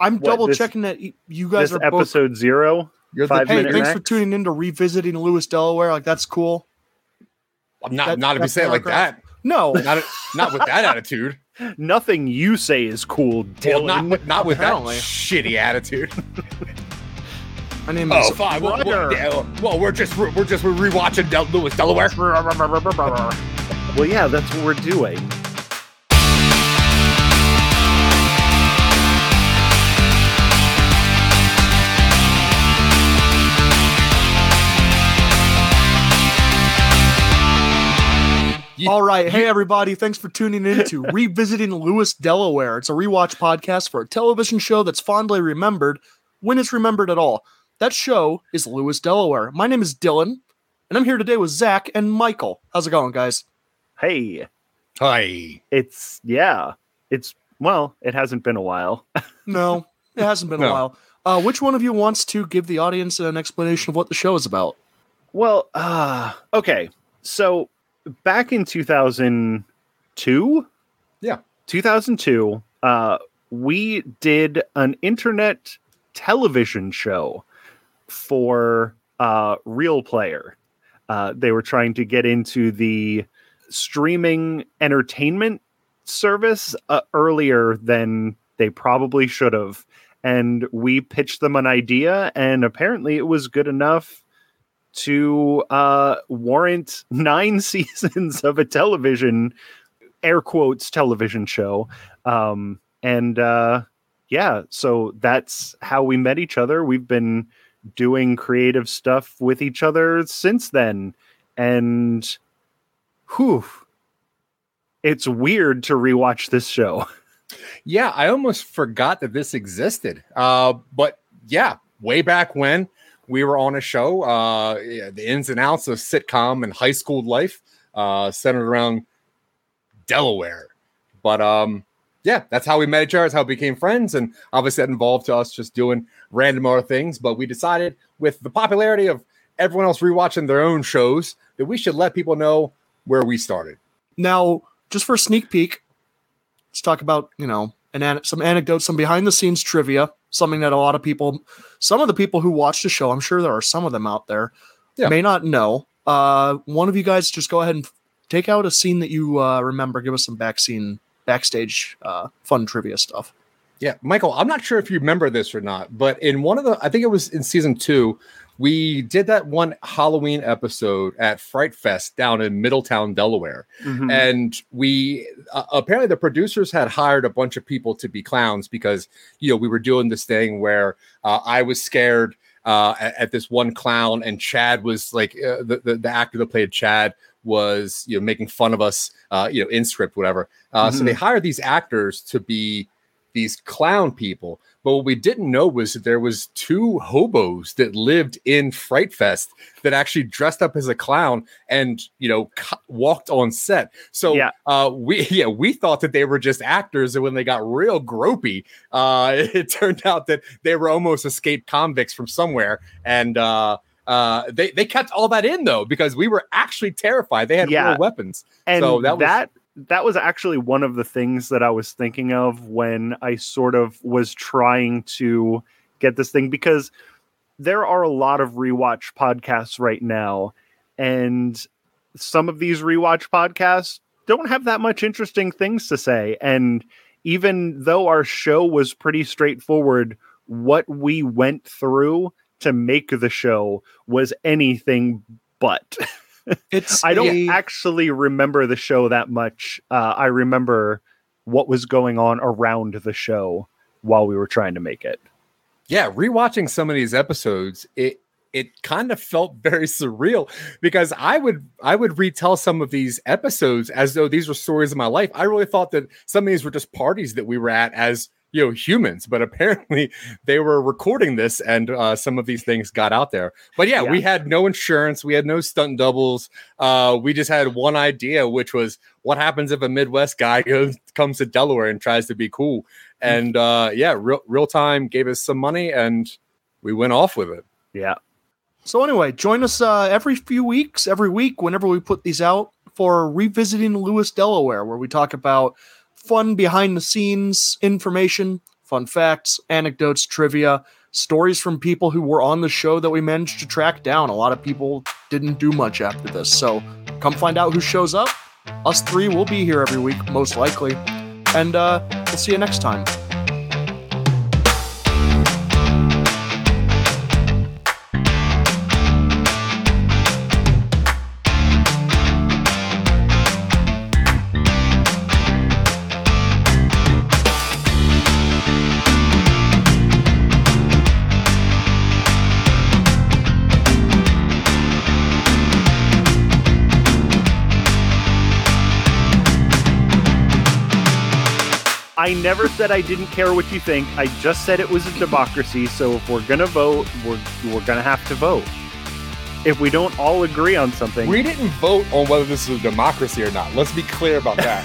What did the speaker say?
I'm What, double this- checking that you guys This are both. episode zero. You're Five the, Hey, minute thanks max? for tuning in to revisiting Lewis, Delaware. Like that's cool. not that- not if you that say it like that. No, Not not with that attitude. Nothing you say is cool, Well, Dylan. not with not with that shitty attitude. my name Oh, is fine. Well, Ryder. well, yeah, well, we're just we're just rewatching Del- Lewis Delaware. well, yeah, that's what we're doing. All right. Hey, everybody. Thanks for tuning in to Revisiting Lewis, Delaware. It's a rewatch podcast for a television show that's fondly remembered when it's remembered at all. That show is Lewis, Delaware. My name is Dylan, and I'm here today with Zack and Michael. How's it going, guys? Hey, Hi. it's yeah, it's well, it hasn't been a while. No, it hasn't been a while. Uh, which one of you wants to give the audience an explanation of what the show is about? Well, uh okay. So back in 2002, Yeah. 2002, uh we did an internet television show for uh Real Player. Uh they were trying to get into the streaming entertainment service uh, earlier than they probably should have and we pitched them an idea and apparently it was good enough to uh, warrant nine seasons of a television, air quotes, television show. Um, and uh, yeah, so that's how we met each other. We've been doing creative stuff with each other since then. And whew, it's weird to rewatch this show. Yeah, I almost forgot that this existed. Uh, but yeah, way back when we were on a show, uh, the ins and outs of sitcom and high school life, uh, centered around Delaware. But um, yeah, that's how we met each other. That's how we became friends, and obviously that involved to us just doing random other things. But we decided, with the popularity of everyone else rewatching their own shows, that we should let people know where we started. Now, just for a sneak peek, let's talk about you know an an- some anecdotes, some behind the scenes trivia, something that a lot of people, some of the people who watch the show, I'm sure there are some of them out there, Yeah. may not know. Uh, one of you guys just go ahead and take out a scene that you uh, remember. Give us some back scene, backstage, uh, fun trivia stuff. Yeah, Michael, I'm not sure if you remember this or not, but in one of the, I think it was in season two, we did that one Halloween episode at Fright Fest down in Middletown, Delaware. And we uh, apparently the producers had hired a bunch of people to be clowns because, you know, we were doing this thing where uh, I was scared uh, at, at this one clown, and Chad was like, uh, the, the, the actor that played Chad was, you know, making fun of us, uh, you know, in script, whatever. Uh, So they hired these actors to be these clown people. But what we didn't know was that there was two hobos that lived in Fright Fest that actually dressed up as a clown and you know cu- walked on set. So Yeah. uh, we yeah we thought that they were just actors, and when they got real gropey, uh, it turned out that they were almost escaped convicts from somewhere, and uh, uh, they they kept all that in though because we were actually terrified. They had Yeah. real weapons. and So that that was- that was actually one of the things that I was thinking of when I sort of was trying to get this thing because there are a lot of rewatch podcasts right now and some of these rewatch podcasts don't have that much interesting things to say. And even though our show was pretty straightforward what we went through to make the show was anything but It's I don't a- actually remember the show that much. Uh, I remember what was going on around the show while we were trying to make it. yeah rewatching some of these episodes it it kind of felt very surreal because i would i would retell some of these episodes as though these were stories of my life i really thought that some of these were just parties that we were at as you know humans but apparently they were recording this and uh, some of these things got out there but yeah, Yeah. we had no insurance we had no stunt doubles uh, we just had one idea which was what happens if a midwest guy goes comes to delaware and tries to be cool and uh, yeah real, real time gave us some money and we went off with it Yeah. So anyway, join us uh, every few weeks, every week, whenever we put these out for revisiting Lewis, Delaware, where we talk about fun behind the scenes information fun facts, anecdotes, trivia, stories from people who were on the show that we managed to track down. A lot of people didn't do much after this. So come find out who shows up. Us three will be here every week, most likely. And uh, we'll see you next time. I never said I didn't care what you think. I just said it was a democracy. So if we're gonna vote, we're we're gonna have to vote. If we don't all agree on something, We didn't vote on whether this is a democracy or not. Let's be clear about that.